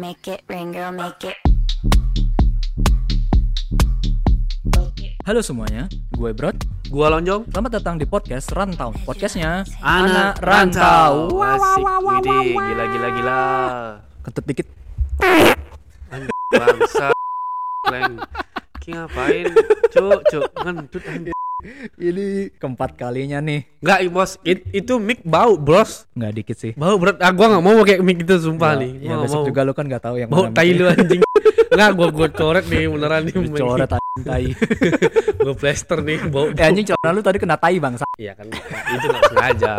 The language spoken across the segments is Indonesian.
make it rain, girl, make it. Halo semuanya, gue Brot. Gua Lonjong. Selamat datang di podcast Rantau. Podcastnya Anak rantau. Asik. Widih, gila gila gila. Ketut dikit. Bangsa. Leng. Ki ngapain? Cuk, cuk. Ngentut anjing. Ini keempat kalinya nih. Enggak, bos. It- itu mic bau, bros. Nggak dikit sih. Bau berat. Ah, gua enggak mau pakai mic itu sumpah Ya, nih. ya Gua besok mau. juga lu kan nggak tahu yang Bau tai lu anjing. Enggak, gua gua coret nih beneran nih. Coret tai. gua plaster nih bau. Eh anjing coret lu tadi kena tai bangsa. Iya kan itu nggak sengaja.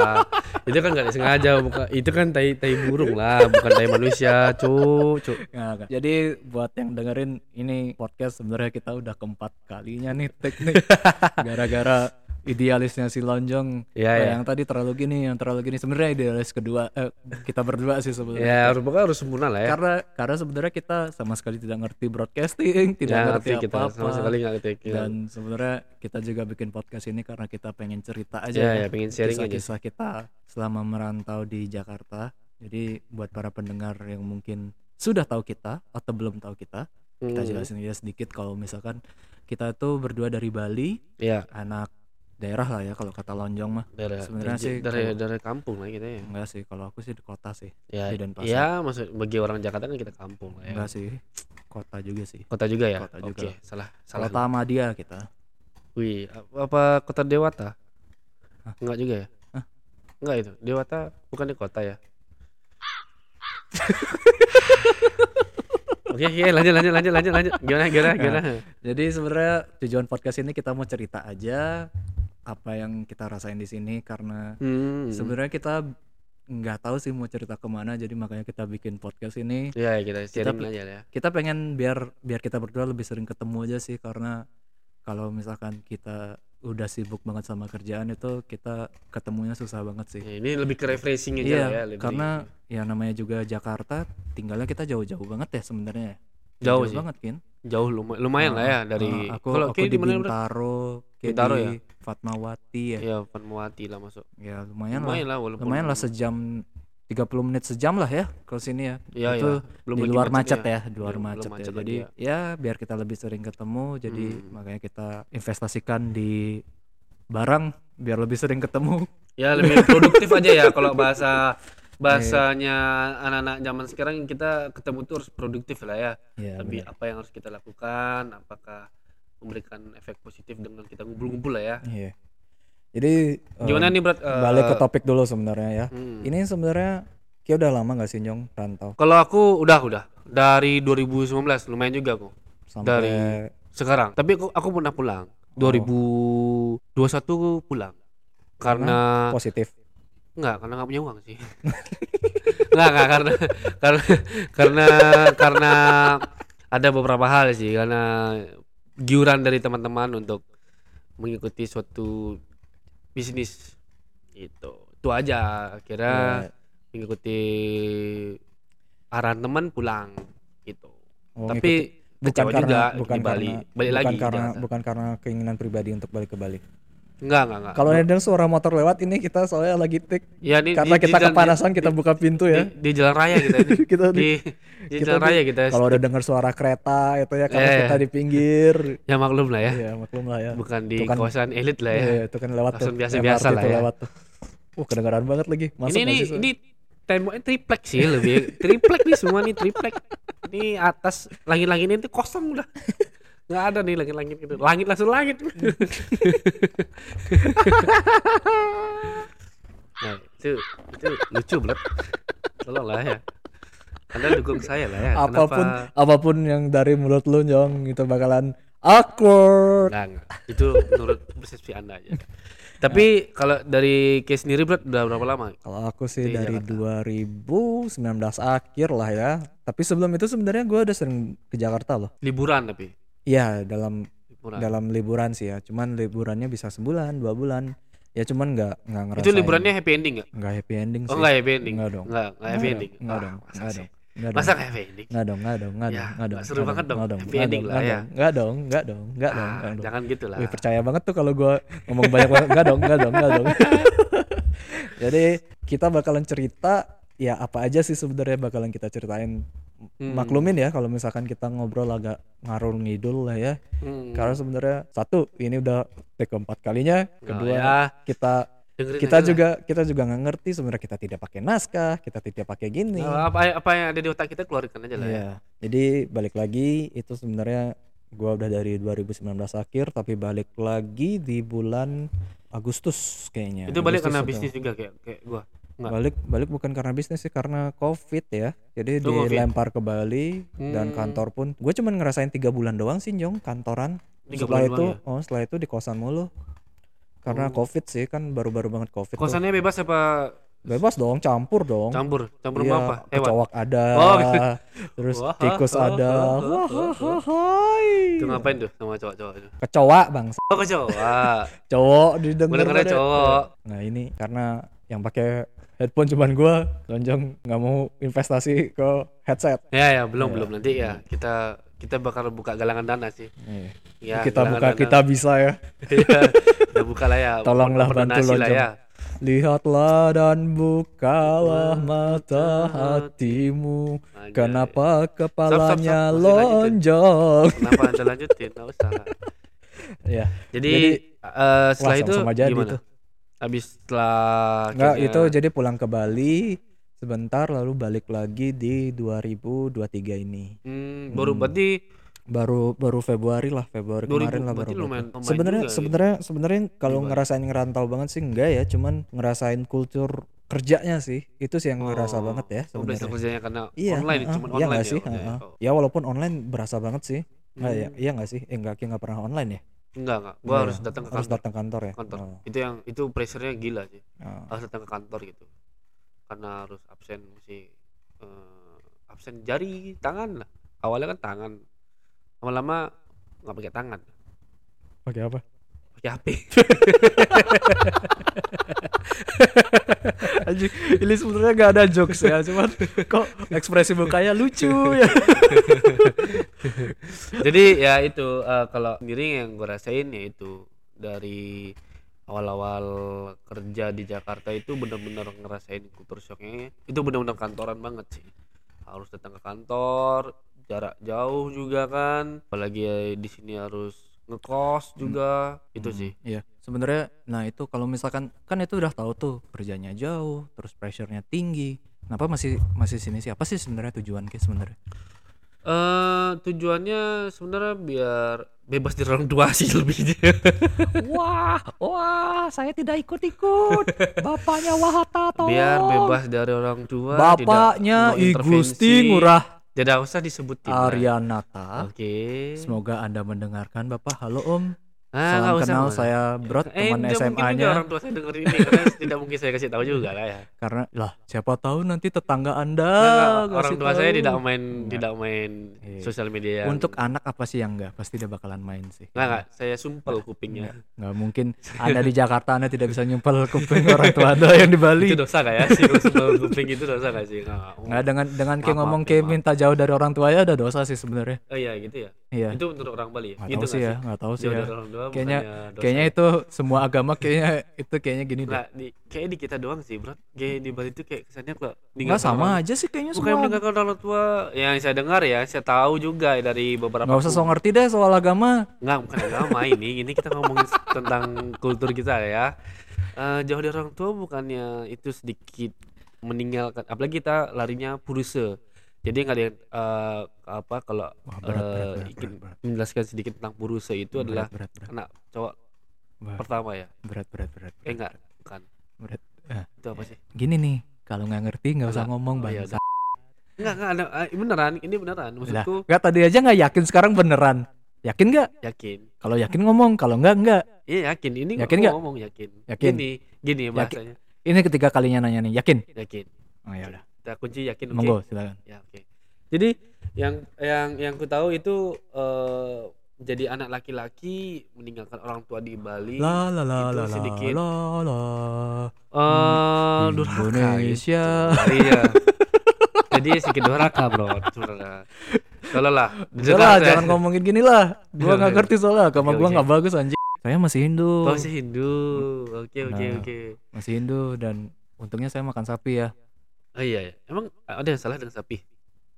itu kan nggak sengaja bukan itu kan tai tai burung lah, bukan tai manusia, cuk, cuk. Nggak, nggak. Jadi buat yang dengerin ini podcast sebenarnya kita udah keempat kalinya nih teknik. Gara-gara idealisnya si Lonjong Iya, eh, iya. yang tadi terlalu gini, yang terlalu gini. Sebenarnya idealis kedua eh, kita berdua sih sebenarnya. Ya harus pokoknya harus sempurna lah ya. karena karena sebenarnya kita sama sekali tidak ngerti broadcasting, tidak Ya, ngerti kita apa-apa. sama sekali nggak ngerti. Kita. Dan sebenarnya kita juga bikin podcast ini karena kita pengen cerita aja Ya, ya, pengen sharing aja. kisah-kisah kita selama merantau di Jakarta. Jadi buat para pendengar yang mungkin sudah tahu kita atau belum tahu kita, kita Hmm, jelasin aja sedikit kalau misalkan kita tuh berdua dari Bali, Iya, anak daerah lah ya kalau kata Lonjong mah. Sebenarnya sih dari dari kampung lah kita ya. Enggak sih, kalau aku sih di kota sih. Ya, di Denpasar. ya maksud bagi orang Jakarta kan kita kampung lah ya. Enggak sih. Kota juga sih. Kota juga ya? Kota juga. Oke, salah salah. Kota Madia kita. Wih, apa, kota Dewata? Hah? Enggak juga ya? Hah? Enggak itu. Dewata bukan di kota ya? Oke, oke, lanjut lanjut lanjut lanjut lanjut. Gimana gimana gimana? Jadi sebenarnya tujuan podcast ini kita mau cerita aja apa yang kita rasain di sini karena Hmm. sebenarnya kita nggak tahu sih mau cerita ke mana jadi makanya kita bikin podcast ini Ya, kita Kita- aja ya. kita pengen biar biar kita berdua lebih sering ketemu aja sih karena kalau misalkan kita udah sibuk banget sama kerjaan itu kita ketemunya susah banget sih Ya, ini lebih ke refreshing aja iya lah ya. lebih- karena ya namanya juga Jakarta tinggalnya kita jauh-jauh banget ya sebenarnya Jauh sih. banget kan jauh lumayan, lumayan lah ya dari Uh, aku kalau aku di? Bintaro, Bintaro ya? Fatmawati ya. Ya, Fatmawati lah masuk. Ya lumayan, Lumayan lah. lah walaupun Lumayan lah sejam 30 menit sejam lah ya ke sini ya. Iya, itu iya. Belum di luar macet macetnya. ya, di luar Belum- macet, belum macet ya. Jadi ya. ya biar kita lebih sering ketemu jadi Hmm. makanya kita investasikan di barang biar lebih sering ketemu. Ya lebih produktif aja ya kalau bahasa bahasanya anak-anak zaman sekarang kita ketemu tuh harus produktif lah ya. Iya, lebih benar. apa yang harus kita lakukan, apakah memberikan efek positif dengan kita ngumpul-ngumpul lah ya. Iya. Jadi eh, Gimana nih berat? balik ke topik dulu sebenarnya ya. Hmm. Ini sebenarnya Kia udah lama gak sih Nyong rantau? Kalau aku udah udah dari 2019 lumayan juga aku Sampai dari sekarang. Tapi aku aku pernah pulang. Oh. 2021 pulang. Karena positif. Enggak, karena nggak punya uang sih. Enggak, enggak karena karena karena karena ada beberapa hal sih karena giuran dari teman-teman untuk mengikuti suatu bisnis itu. Itu aja akhirnya Ya. mengikuti arahan teman pulang gitu. Oh, Tapi bukan kecewa karena juga bukan di Bali. karena Balik bukan lagi karena bukan karena keinginan pribadi untuk balik ke Bali. Enggak, enggak, enggak. Kalau ada suara motor lewat ini kita soalnya lagi tik ya, di, karena di- kita di kepanasan di- kita buka pintu ya. di, di jalan raya kita ini. Kita di, di- di jalan raya kita Kalau udah dengar suara kereta itu ya karena Eh. kita di pinggir. ya maklum lah ya ya maklum lah ya. bukan di kan- kawasan elit lah ya Iya, itu kan lewat tuh. biasa-biasa lah ya. lewat tuh. Wah, kedengaran banget lagi. Masuk ini Sob? ini temboknya triplek sih lebih triplek nih semua nih triplek ini atas langit-langit ini tuh kosong udah nggak ada nih langit-langit gitu langit langsung langit nah itu itu lucu banget tolong lah ya anda dukung saya lah ya apa pun Kenapa- apa pun yang dari mulut lu Jong itu bakalan awkward. Enggak. Itu menurut persepsi Anda aja. Tapi kalau dari case sendiri berat udah berapa lama? Kalau aku sih Di dari Jakarta. 2019 akhir lah ya. Tapi sebelum itu sebenarnya gue udah sering ke Jakarta loh. Liburan tapi. Iya dalam Liburan. dalam liburan sih ya. Cuman liburannya bisa sebulan dua bulan. Ya cuman nggak nggak ngerasain. Itu liburannya happy ending enggak? nggak happy ending sih. Oh, enggak happy ending. Enggak dong. Enggak, enggak happy Nggak ending. dong, nggak Ah, dong, nggak dong. Nggak Masa dong. nggak happy ending? Nggak dong, nggak dong, nggak Ya, dong, nggak dong. nggak seru nggak banget dong. nggak Happy nggak ending dong, lah nggak ya. dong, Nggak dong, nggak dong, nggak dong, Ah, nggak dong. jangan gitu lah. Wih, percaya banget tuh kalau gua ngomong banyak banget. Nggak dong, nggak dong, nggak dong. Jadi kita bakalan cerita ya apa aja sih sebenarnya bakalan kita ceritain Hmm. maklumin ya kalau misalkan kita ngobrol agak ngarur ngidul lah ya Hmm. karena sebenarnya satu ini udah take keempat kalinya Nah, kedua ya, kita dengerin kita aja lah. juga kita juga nggak ngerti sebenarnya kita tidak pakai naskah kita tidak pakai gini Nah, apa apa yang ada di otak kita keluarkan aja lah ya. Iya. Jadi balik lagi itu sebenarnya gua udah dari 2019 akhir tapi balik lagi di bulan Agustus kayaknya. Itu balik Agustus karena bisnis juga kayak kayak gua. Enggak. Balik balik bukan karena bisnis sih karena Covid ya. Jadi Oh, Covid. dilempar ke Bali dan Hmm. kantor pun gue cuman ngerasain tiga bulan doang sih Jong kantoran. Tiga setelah itu ya? oh setelah itu di kosan mulu. Karena Oh. Covid sih kan baru-baru banget Covid. tuh. Kosannya bebas apa Bebas dong, campur dong. campur? Campur sama apa? Hewan. kecoak ada, Oh. terus Wah, tikus ha, ada, ha, wah, ha, ha. ha, hai. Itu ngapain tuh sama cowok-cowok itu? Kecoak bang, Oh, kecoak. cowok didengar. Cowok. Nah ini karena yang pakai headphone cuman gua, lonjong nggak mau investasi ke headset. Ya ya, belum Iya. belum nanti ya. Kita kita bakal buka galangan dana sih. Nih, Ya, kita buka, dana. kita bisa ya. Kita buka lah ya. Tolonglah bantu donasi lah lonjong. ya. Lihatlah dan bukalah mata hatimu. Anjay. Kenapa kepalanya Stop, stop, stop. Lonjong? Kenapa anda lanjutin? Nggak usah. Ya. Jadi, Jadi- eh, setelah Wah, itu sama-sama jadi gimana? tuh. Habis setelah Enggak, akhirnya- itu jadi pulang ke Bali sebentar lalu balik lagi di 2023 ini. Hmm, baru Hmm. berarti Baru baru Februari lah, Februari 2000 kemarin lah baru. lumayan Sebenarnya juga gitu. sebenarnya sebenarnya kalau ngerasain ngerantau banget sih enggak ya, cuman ngerasain kultur kerjanya sih. Itu sih yang ngerasa Oh, banget ya oh, sebenarnya. kerjanya karena Iya, online heeh, cuma iya online ya. sih? ya. heeh. Oh. Ya walaupun online berasa banget sih. Ya, Hmm. iya nggak sih? Eh enggak, kayak nggak pernah online ya? Enggak enggak, gua harus ya? datang ke Harus kantor. datang kantor ya. kantor. Oh, Itu yang itu pressure-nya gila sih. oh. Harus datang ke kantor gitu. Karena harus absen mesti eh, absen jari tangan lah. Awalnya kan tangan. Lama-lama nggak pakai tangan, Pakai apa? Pakai HP. Anjing, ini sebenarnya gak ada jokes ya, cuman kok ekspresi mukanya lucu ya. Jadi ya itu eh, kalau sendiri yang gue rasain ya itu dari awal-awal kerja di Jakarta itu benar-benar ngerasain kultur shocknya itu benar-benar kantoran banget sih harus datang ke kantor jarak jauh juga kan apalagi ya di sini harus ngekos juga itu sih Iya, sebenarnya nah itu kalau misalkan kan itu udah tahu tuh kerjanya jauh, terus pressure-nya tinggi. Kenapa masih masih sini sih? Apa sih sebenarnya tujuan ke sebenarnya? eh tujuannya sebenarnya biar bebas dari orang tua sih lebihnya wah, wah, saya tidak ikut-ikut. Bapaknya Wahata tolong. biar bebas dari orang tua Bapaknya tidak I mau Gusti intervensi. Ngurah tidak usah disebutin. Arianata. oke Semoga Anda mendengarkan Bapak. Halo Om. Ah, Salam kenal usah. saya Brot, Eh, teman SMA-nya. orang tua saya denger ini karena tidak mungkin saya kasih tahu juga lah ya. Karena lah, siapa tahu nanti tetangga Anda nggak, orang tua saya tahu. tidak main Nggak. tidak main Iya. sosial media. yang- Untuk anak apa sih yang enggak? Pasti dia bakalan main sih. nggak nggak, saya sumpel kupingnya. Nggak mungkin Anda di Jakarta Anda tidak bisa nyumpel kuping orang tua Anda yang di Bali. Itu dosa nggak ya sih kalau sumpel kuping itu dosa nggak sih? Nggak. Nggak dengan dengan kayak ngomong maaf, kayak maaf. minta jauh dari orang tua ya udah dosa sih sebenarnya. Oh iya gitu ya. Iya. Itu menurut orang Bali ya. Nggak gitu tahu sih ya, nggak tahu sih ya. orang Kayaknya kayaknya ya? itu semua agama kayaknya itu kayaknya gini deh. nggak di kayak di kita doang sih, bro. Kayak di Bali itu kayak kesannya kok Nggak sama aja sih kayaknya Bukan semua. meninggalkan orang tua yang saya dengar ya, saya tahu juga dari beberapa Nggak usah so ngerti deh soal agama. Enggak, bukan agama ini. Ini kita ngomongin tentang kultur kita ya. Eh, jauh dari orang tua bukannya itu sedikit meninggalkan apalagi kita larinya puruse. Jadi nggak ada yang eh, apa kalau Wah, berat, berat, eh, berat, ingin berat, berat. menjelaskan sedikit tentang puruse itu adalah berat, berat, berat. anak cowok Wah, pertama ya. berat, berat, berat. Eh enggak, bukan. Berat. Ah, Itu apa sih? gini nih, kalau nggak ngerti nggak usah Enggak. ngomong Oh, iya, bang. Enggak, enggak ada eh, beneran, ini beneran. Maksudku nggak tadi aja nggak yakin sekarang beneran. Yakin nggak? yakin. Kalau yakin ngomong, kalau nggak nggak. Iya, yakin. Ini Yakin nggak? ngomong yakin. Yakin. Gini, gini bahasanya. Ini ketiga kalinya nanya nih, yakin? Yakin. Oh ya udah, Kita kunci yakin oke. monggo silakan. Ya oke. Jadi yang yang yang ku tahu itu eh jadi anak laki-laki meninggalkan orang tua di Bali. La la la itu la la sedikit. la la. Eh durhaka Indonesia. gitu. Iya. jadi sedikit durhaka, Bro. Saudara. Kalau lah, Udah jangan ngomongin gini lah. Gua nggak Oke. ngerti soalnya Oke, gua nggak bagus anjing. Saya masih Hindu. Oh, si Hindu. Oke, oke, Nah. oke. Masih Hindu dan untungnya saya makan sapi ya. Oh iya, iya. Emang ada yang salah dengan sapi?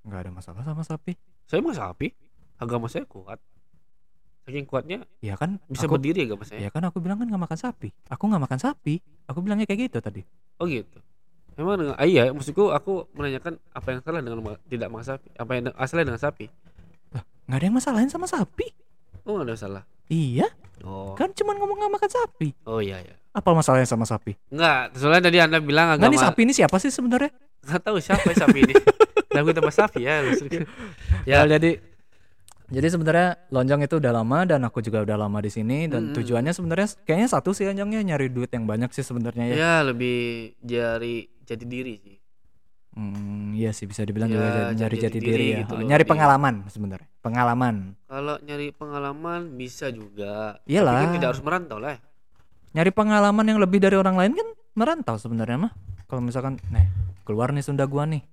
nggak ada masalah sama sapi Saya mah sapi. Agama saya kuat. Saking kuatnya ya kan bisa aku, berdiri agama saya. ya kan aku bilang kan nggak makan sapi aku nggak makan sapi aku bilangnya kayak gitu tadi Oh gitu. Emang dengan ah, iya, maksudku aku menanyakan apa yang salah dengan tidak makan sapi? Apa yang asalnya dengan sapi? nggak ada yang masalahin sama sapi Oh nggak ada salah. iya Oh. kan cuman ngomong nggak makan sapi Oh iya ya. Apa masalahnya sama sapi Enggak, soalnya tadi Anda bilang agama nih sapi ini siapa sih sebenarnya Nggak tahu siapa ya sapi ini. Lagu tambah sapi ya. maksudku. Ya, ya. jadi jadi sebenarnya lonjong itu udah lama dan aku juga udah lama di sini dan Mm-mm. tujuannya sebenarnya kayaknya satu sih lonjongnya nyari duit yang banyak sih sebenarnya ya. Ya lebih jari jati diri sih. Hmm, iya sih bisa dibilang Ya, juga jadi- nyari jati jati diri diri, ya. gitu Oh, loh, nyari di- pengalaman sebenarnya. Pengalaman. Kalau nyari pengalaman bisa juga. Iyalah. Tapi kan tidak harus merantau lah. Nyari pengalaman yang lebih dari orang lain kan merantau sebenarnya mah. Kalau misalkan nih keluar nih Sunda gua nih.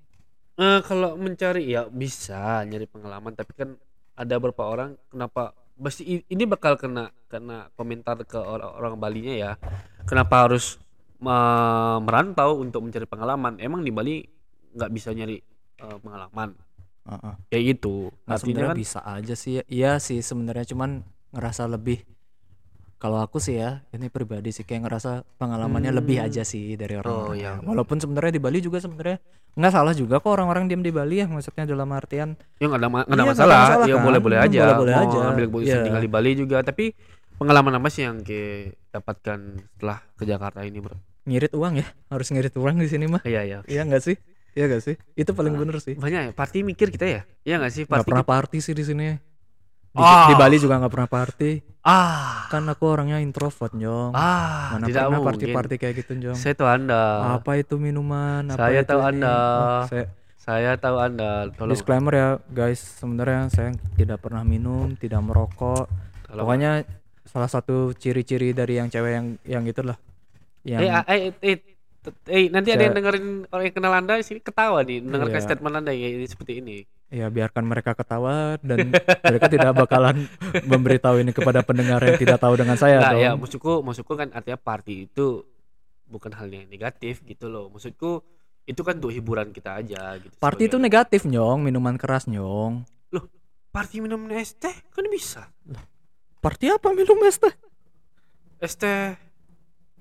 Eh kalau mencari ya bisa nyari pengalaman tapi kan ada beberapa orang kenapa pasti ini bakal kena kena komentar ke orang, orang Balinya ya. Kenapa harus me- merantau untuk mencari pengalaman? Emang di Bali nggak bisa nyari eh, pengalaman Heeh. kayak gitu. Nah, Artinya sebenarnya kan bisa aja sih. Iya sih sebenarnya cuman ngerasa lebih kalau aku sih ya, ini pribadi sih kayak ngerasa pengalamannya lebih Hmm. aja sih dari Oh, orang. iya. Walaupun sebenarnya di Bali juga sebenarnya nggak salah juga kok orang-orang diam di Bali ya maksudnya dalam artian ya nggak ada, ma- Iya, ada masalah, masalah ya kan. boleh-boleh Hmm, aja. boleh-boleh Mau aja. ambil keputusan Iya. tinggal di Bali juga, tapi pengalaman apa sih yang ke dapatkan setelah ke Jakarta ini, Bro? ngirit uang ya, harus ngirit uang di sini mah. Iya, iya. Iya nggak sih? Iya nggak sih? Itu paling Ah, bener sih. Banyak ya, party mikir kita ya? Iya nggak sih? Party pernah kita- party sih di sini. Di, Ah. di Bali juga nggak pernah party. Ah, Kan aku orangnya introvert, Jong. ah, Mana tidak pernah party-party kayak gitu, Jong. Saya tahu Anda. Apa itu minuman? Apa Saya itu tahu ini? Anda. Oh, saya Saya tahu Anda. Tolong. disclaimer ya, guys. Sebenarnya saya tidak pernah minum, tidak merokok. tolong. Pokoknya salah satu ciri-ciri dari yang cewek yang yang itulah. Yang Eh, eh, eh, t- eh, nanti ada yang dengerin orang yang kenal Anda di sini ketawa nih, mendengarkan Iya. statement Anda ini seperti ini. Ya biarkan mereka ketawa dan mereka tidak bakalan memberitahu ini kepada pendengar yang tidak tahu dengan saya Nggak, dong. ya maksudku maksudku kan artinya party itu bukan hal yang negatif gitu loh. Maksudku itu kan untuk hiburan kita aja gitu. Party itu negatif, Nyong, minuman keras, Nyong. party minum es teh kan bisa. Party apa minum es teh? Es teh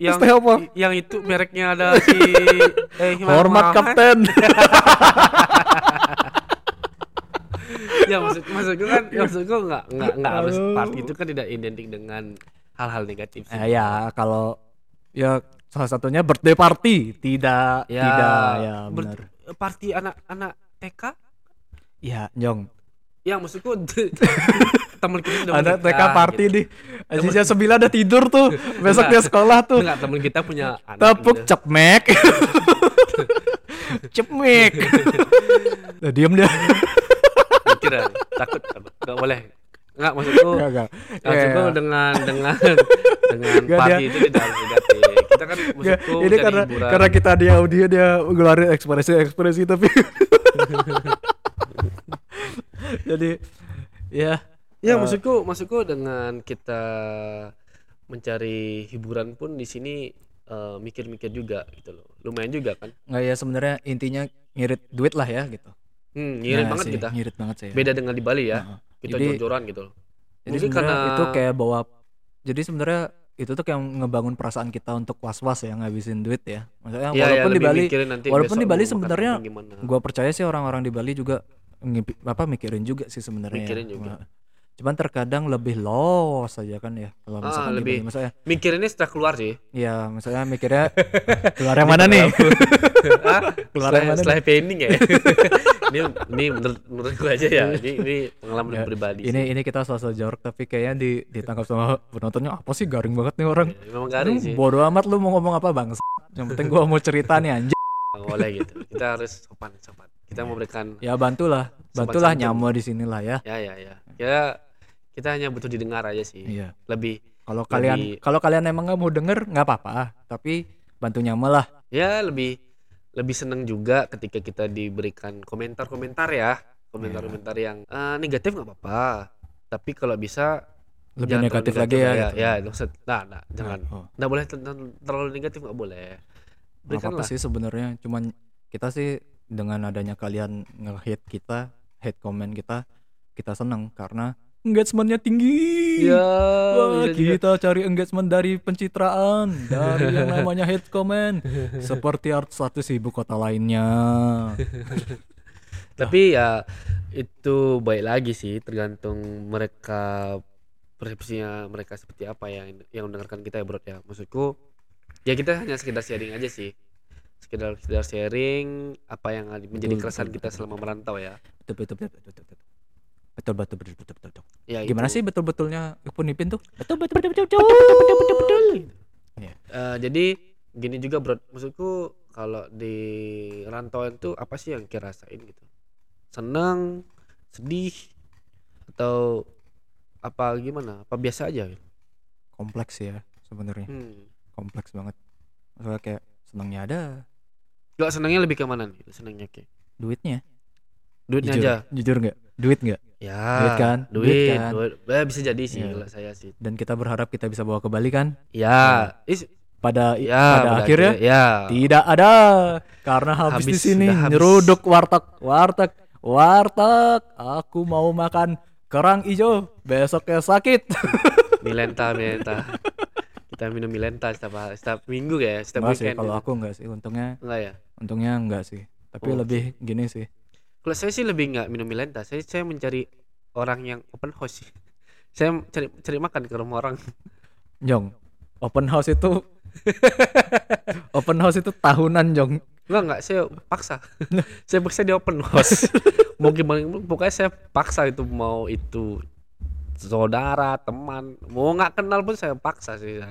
yang teh apa? yang itu mereknya ada si eh Hormat kapten. ya maksud maksudku kan maksudku nggak nggak nggak harus party itu kan tidak identik dengan hal-hal negatif sih. Eh, ya kalau ya salah satunya birthday party tidak Ya, tidak ya benar. party anak-anak TK Ya, Nyong. ya maksudku teman kita sudah Ada TK party gitu. di Aziza sembilan udah tidur tuh. Besok dia sekolah tuh. Enggak, teman kita punya anak Tepuk gitu. cepmek. cepmek. Nah, diem dia. Mikir ya, takut takut. nggak boleh nggak maksudku Enggak, enggak. maksudku Ya, ya. dengan dengan dengan Nggak, party dia- itu tidak harus negatif kita kan maksudku ini karena hiburan. karena kita di audio dia ngeluarin ekspresi ekspresi tapi jadi ya Ya Eh, maksudku maksudku dengan kita mencari hiburan pun di sini eh, mikir-mikir juga gitu loh. Lumayan juga kan. nggak ya sebenarnya intinya ngirit duit lah ya gitu Hmm, ngirit Nah, banget sih, kita. ngirit banget sih Beda dengan di Bali ya. Heeh. Kita Jadi- jor-joran gitu loh. jadi Mungkin karena- itu kayak bawa jadi sebenarnya itu tuh kayak ngebangun perasaan kita untuk was-was ya ngabisin duit ya maksudnya Iya, ya, walaupun di lebih Bali walaupun di Bali sebenarnya gua percaya sih orang-orang di Bali juga ngimpi, apa mikirin juga sih sebenarnya ya. Juga. Nah, cuman terkadang lebih los aja kan ya kalau Ah, misalkan di lebih- Bali. misalnya mikirinnya setelah keluar sih. ya misalnya mikirnya keluar yang mana nih? Keluar yang mana setelah pending ya. ini ini menurut menurut gua aja ya. Ini ini pengalaman Ya, pribadi. ini ini kita sosok jorok tapi kayaknya di ditangkap sama penontonnya apa sih garing banget nih orang sih. Memang garing Lu sih. bodoh amat lu mau ngomong apa bang yang penting gua mau cerita nih anjing Nggak boleh gitu. Kita harus sopan sopan. Kita memberikan ya bantulah Sopan bantulah santun. nyamu di sinilah ya ya ya ya. Ya kita hanya butuh didengar aja sih. iya Lebih kalau kalian kalau kalian emang nggak mau denger nggak apa-apa tapi bantu nyamu lah ya lebih lebih seneng juga ketika kita diberikan komentar-komentar ya komentar-komentar Iya. yang eh, negatif nggak apa-apa tapi kalau bisa lebih jangan negatif terlalu lagi ya, ya gitu. ya maksud nah, nah jangan oh. nggak boleh ter- ter- terlalu negatif nggak boleh berikan lah sih sebenarnya cuman kita sih dengan adanya kalian nge-hate kita hate comment kita kita senang karena engagementnya tinggi Ya, Wah, bisa juga. kita cari engagement dari pencitraan dari yang namanya hate comment seperti artis-artis ibu kota lainnya Tapi ya itu baik lagi sih tergantung mereka persepsinya mereka seperti apa yang yang mendengarkan kita ya bro ya. Maksudku ya kita hanya sekedar sharing aja sih. Sekedar sekedar sharing apa yang menjadi keresahan kita selama merantau ya. betul betul betul betul betul betul betul betul betul betul betul betul Ya gimana itu. sih betul betulnya Ipun Ipin tuh betul betul betul betul Iya. Eh, jadi gini juga bro, maksudku kalau di rantauan tuh apa sih yang kira rasain gitu? Senang, sedih, atau apa gimana? Apa biasa aja? gitu? kompleks ya sebenarnya Hmm. kompleks banget soalnya kayak senangnya ada Gak senangnya lebih ke mana nih? Senangnya kayak duitnya duitnya jujur aja. jujur nggak duit nggak Ya, Duit kan? Duit, Duit kan? duit. Eh, bisa jadi sih Iya. kalau saya sih. dan kita berharap kita bisa bawa ke Bali kan Ya, is, pada ya pada akhirnya ya. tidak ada karena habis, di Habis, sini sudah habis. nyeruduk warteg warteg warteg aku mau makan kerang hijau besoknya sakit Milenta, milenta. Kita minum milenta setiap setiap minggu ya, setiap Enggak sih weekend. kalau gitu. aku enggak sih untungnya enggak ya. untungnya enggak sih tapi Oh, lebih gini sih Kalau saya sih lebih nggak minum milenta. Saya saya mencari orang yang open house sih. Saya cari cari makan ke rumah orang. Jong open house itu open house itu tahunan Jong Enggak enggak, saya paksa. saya paksa dia open house. mau gimana pokoknya saya paksa itu mau itu saudara, teman, mau nggak kenal pun saya paksa sih.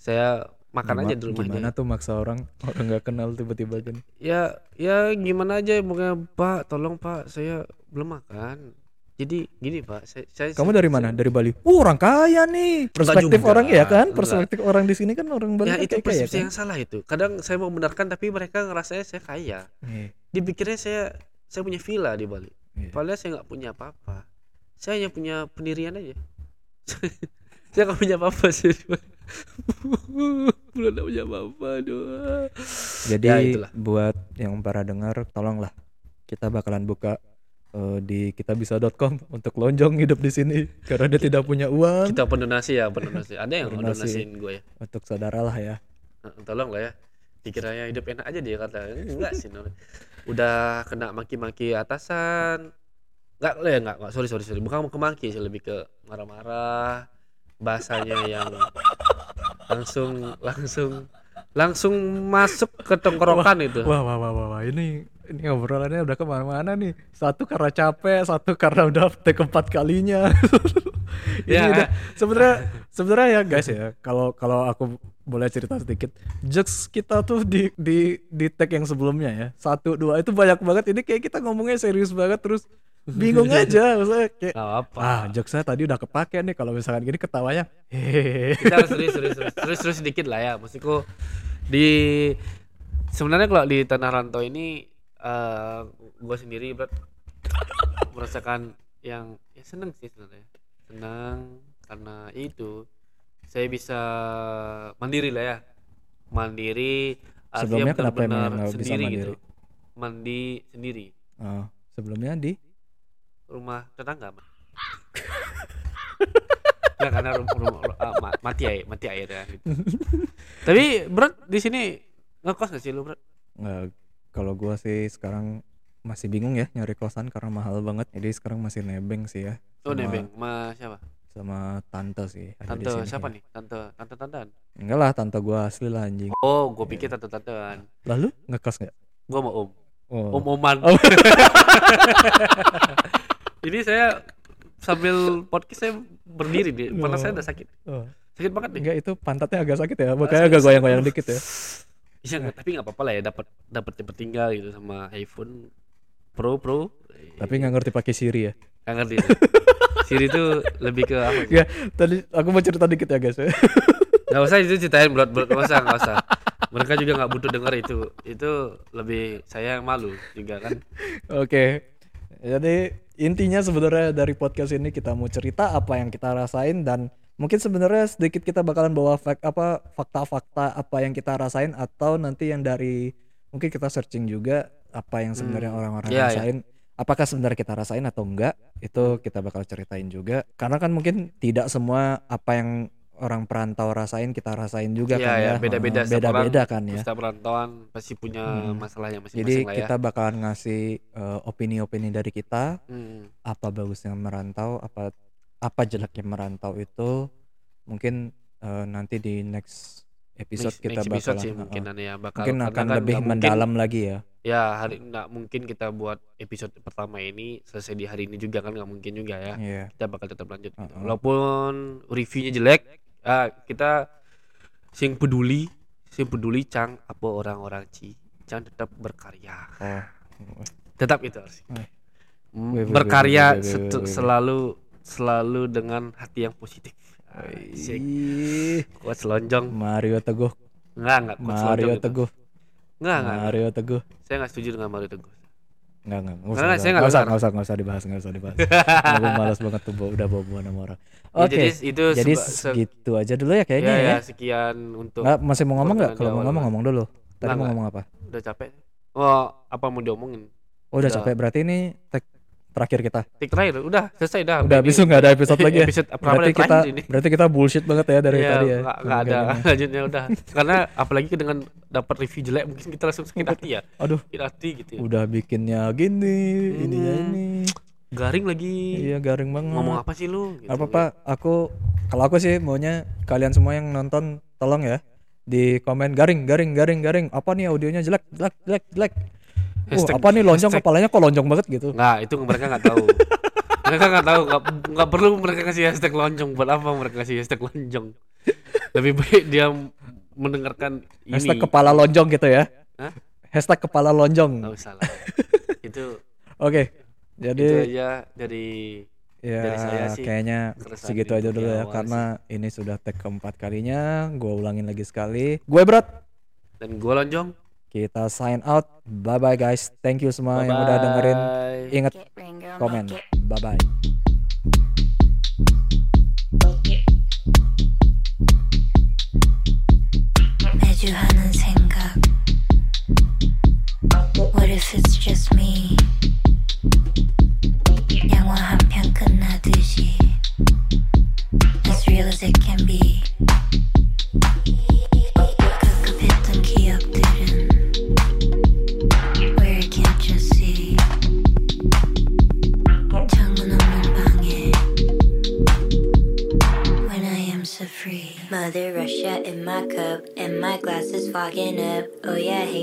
Saya makan aja Gima- di rumahnya. gimana tuh maksa orang orang nggak kenal tiba-tiba kan Ya ya gimana aja pokoknya Pak, tolong Pak, saya belum makan. Jadi gini Pak, saya, saya kamu dari mana dari Bali uh, orang kaya nih perspektif juga, orang ya kan enggak. perspektif orang di sini kan orang Bali ya kan itu kaya persepsi kan yang salah itu. Kadang saya mau benarkan tapi mereka ngerasanya saya kaya. Iya, Dipikirnya saya saya punya villa di Bali. iya. Padahal saya nggak punya apa-apa. Saya hanya punya pendirian aja. saya nggak punya apa-apa sih. Belum ada punya apa-apa doa. Jadi Ya, itulah. buat yang para dengar tolonglah kita bakalan buka eh, di kitabisa.com untuk lonjong hidup di sini karena dia tidak punya uang Kita pendonasi ya, pendonasi. Ada yang Pendonasi. gue ya. untuk saudara lah ya. Tolong lah ya dikiranya hidup enak aja dia kata enggak sih udah kena maki-maki atasan enggak lah ya enggak, enggak sorry sorry sorry bukan ke maki sih lebih ke marah-marah bahasanya yang langsung langsung langsung masuk ke tongkrokan itu Wah wah wah wah, wah. ini ini obrolannya udah ke mana-mana nih. Satu karena capek, satu karena udah take keempat kalinya. ini Ya. udah sebenarnya sebenarnya ya guys ya. Kalau kalau aku boleh cerita sedikit, jokes kita tuh di di di tag yang sebelumnya ya satu dua itu banyak banget. Ini kayak kita ngomongnya serius banget terus bingung aja. Maksudnya kayak apa ah jokes saya tadi udah kepake nih kalau misalkan gini ketawanya hehehe. kita harus serius serius serius serius, serius sedikit lah ya maksudku di sebenarnya kalau di tanah rantau ini eh gue sendiri berat merasakan yang ya seneng sih sebenarnya senang karena itu saya bisa mandiri lah ya mandiri Sebelumnya kenapa benar-benar nggak bisa sendiri mandiri? gitu mandi sendiri Oh, sebelumnya di rumah tetangga Mas. Nggak, karena rumah, rumah, ah, ma- mati air mati air ya gitu. tapi berat di sini ngekos gak sih lu berat Nggak, kalau gua sih sekarang masih bingung ya nyari kosan karena mahal banget. Jadi sekarang masih nebeng sih ya. oh Sama- nebeng ma siapa Sama tante sih. ada di tante sini, siapa ya. nih tante tante tantean Enggak lah, tante gua asli lah anjing. oh gue pikir tante tantean Lalu ngekos nggak? gue mau om Oh. om oman Oh. ini saya sambil podcast saya berdiri nih mana saya Oh. udah sakit Oh. sakit banget nih Enggak itu pantatnya agak sakit ya, makanya agak goyang-goyang dikit ya. Iya, nggak- tapi nggak apa-apa lah ya dapat dapat tempat tinggal gitu sama iPhone Pro Pro. Tapi nggak ngerti pakai Siri ya. nggak ngerti. Siri itu lebih ke apa? Ya, tadi aku mau cerita dikit ya guys. Nggak usah itu ceritain berat berat nggak usah nggak usah. Mereka juga nggak butuh denger itu. Itu lebih saya yang malu juga kan. Oke. Jadi intinya sebenarnya dari podcast ini kita mau cerita apa yang kita rasain dan mungkin sebenarnya sedikit kita bakalan bawa fak apa fakta-fakta apa yang kita rasain atau nanti yang dari mungkin kita searching juga apa yang sebenarnya orang-orang Iya, iya. rasain apakah sebenarnya kita rasain atau enggak itu kita bakal ceritain juga. Karena kan mungkin tidak semua apa yang orang perantau rasain kita rasain juga Iya, kan ya, ya beda-beda. Beda-beda kan ya Setiap perantauan pasti punya Hmm. masalahnya jadi masing-masing lah ya. kita bakalan ngasih eh, opini-opini dari kita Hmm. apa bagusnya merantau apa apa jeleknya merantau itu mungkin eh, nanti di next episode Next, kita next episode bakalan sih heeh, mungkin ya bakal mungkin akan kan lebih mungkin- mendalam lagi ya Ya hari nggak mungkin kita buat episode pertama ini selesai di hari ini juga kan nggak mungkin juga ya. Iya. Kita bakal tetap lanjut. gitu. Uh-uh. Walaupun reviewnya jelek, ah, kita sing peduli, sing peduli cang apa orang-orang ci, cang tetap berkarya. Oh. Tetap itu harus. Wih, berkarya selalu selalu dengan hati yang positif. Asik. Kuat selonjong. Mario Teguh, Enggak, enggak kuat Mario selonjong itu. Teguh, enggak. enggak. Mario Teguh. Saya enggak setuju dengan Mario Teguh. Enggak, enggak, enggak Enggak, usah, nggak enggak usah, enggak usah, enggak usah dibahas, enggak usah dibahas. Gue malas banget tuh udah bawa nama orang. Ya, Oke, jadi itu jadi seba- se- segitu aja dulu ya kayaknya ya, ya. ya, sekian untuk Nggak, masih mau ngomong nggak? Perkenalan Kalau mau ngomong ngomong dulu. Tadi mau ngomong apa? udah capek. Oh, apa mau diomongin? Oh, udah Udah. capek. Berarti ini tag terakhir kita. Tik terakhir, udah selesai dah. Udah habis tuh nggak ada episode lagi ya. Episode Berarti kita ini? berarti kita bullshit banget ya dari Iya, tadi ya. nggak ada lanjutnya udah. Karena apalagi dengan dapat review jelek mungkin kita langsung sakit hati ya. Aduh, Sakit hati gitu ya. udah bikinnya gini, ininya Hmm. ini. Garing lagi. Iya, garing banget. Ngomong apa sih lu? Gitu. apa pak aku kalau aku sih maunya kalian semua yang nonton tolong ya di komen garing garing garing garing apa nih audionya jelek jelek jelek jelek Hashtag- apa nih lonjong hashtag- kepalanya kok lonjong banget gitu Nggak, itu mereka nggak tahu. mereka nggak tahu, nggak, nggak perlu mereka kasih hashtag lonjong. Buat apa mereka kasih hashtag lonjong? Lebih baik dia mendengarkan ini. hashtag kepala lonjong gitu ya Hah? hashtag kepala lonjong Nggak usah lah. itu oke itu jadi aja dari ya dari saya sih kayaknya segitu aja dulu ya karena ini sudah tag keempat kalinya gue ulangin lagi sekali gue berat dan gue lonjong. kita sign out bye bye guys thank you semua yang udah dengerin Bye-bye. ingat Get ring, girl, komen make it. bye bye 매주 하는 생각 What if it's just me 영화 한 편 끝나듯이 As real as it can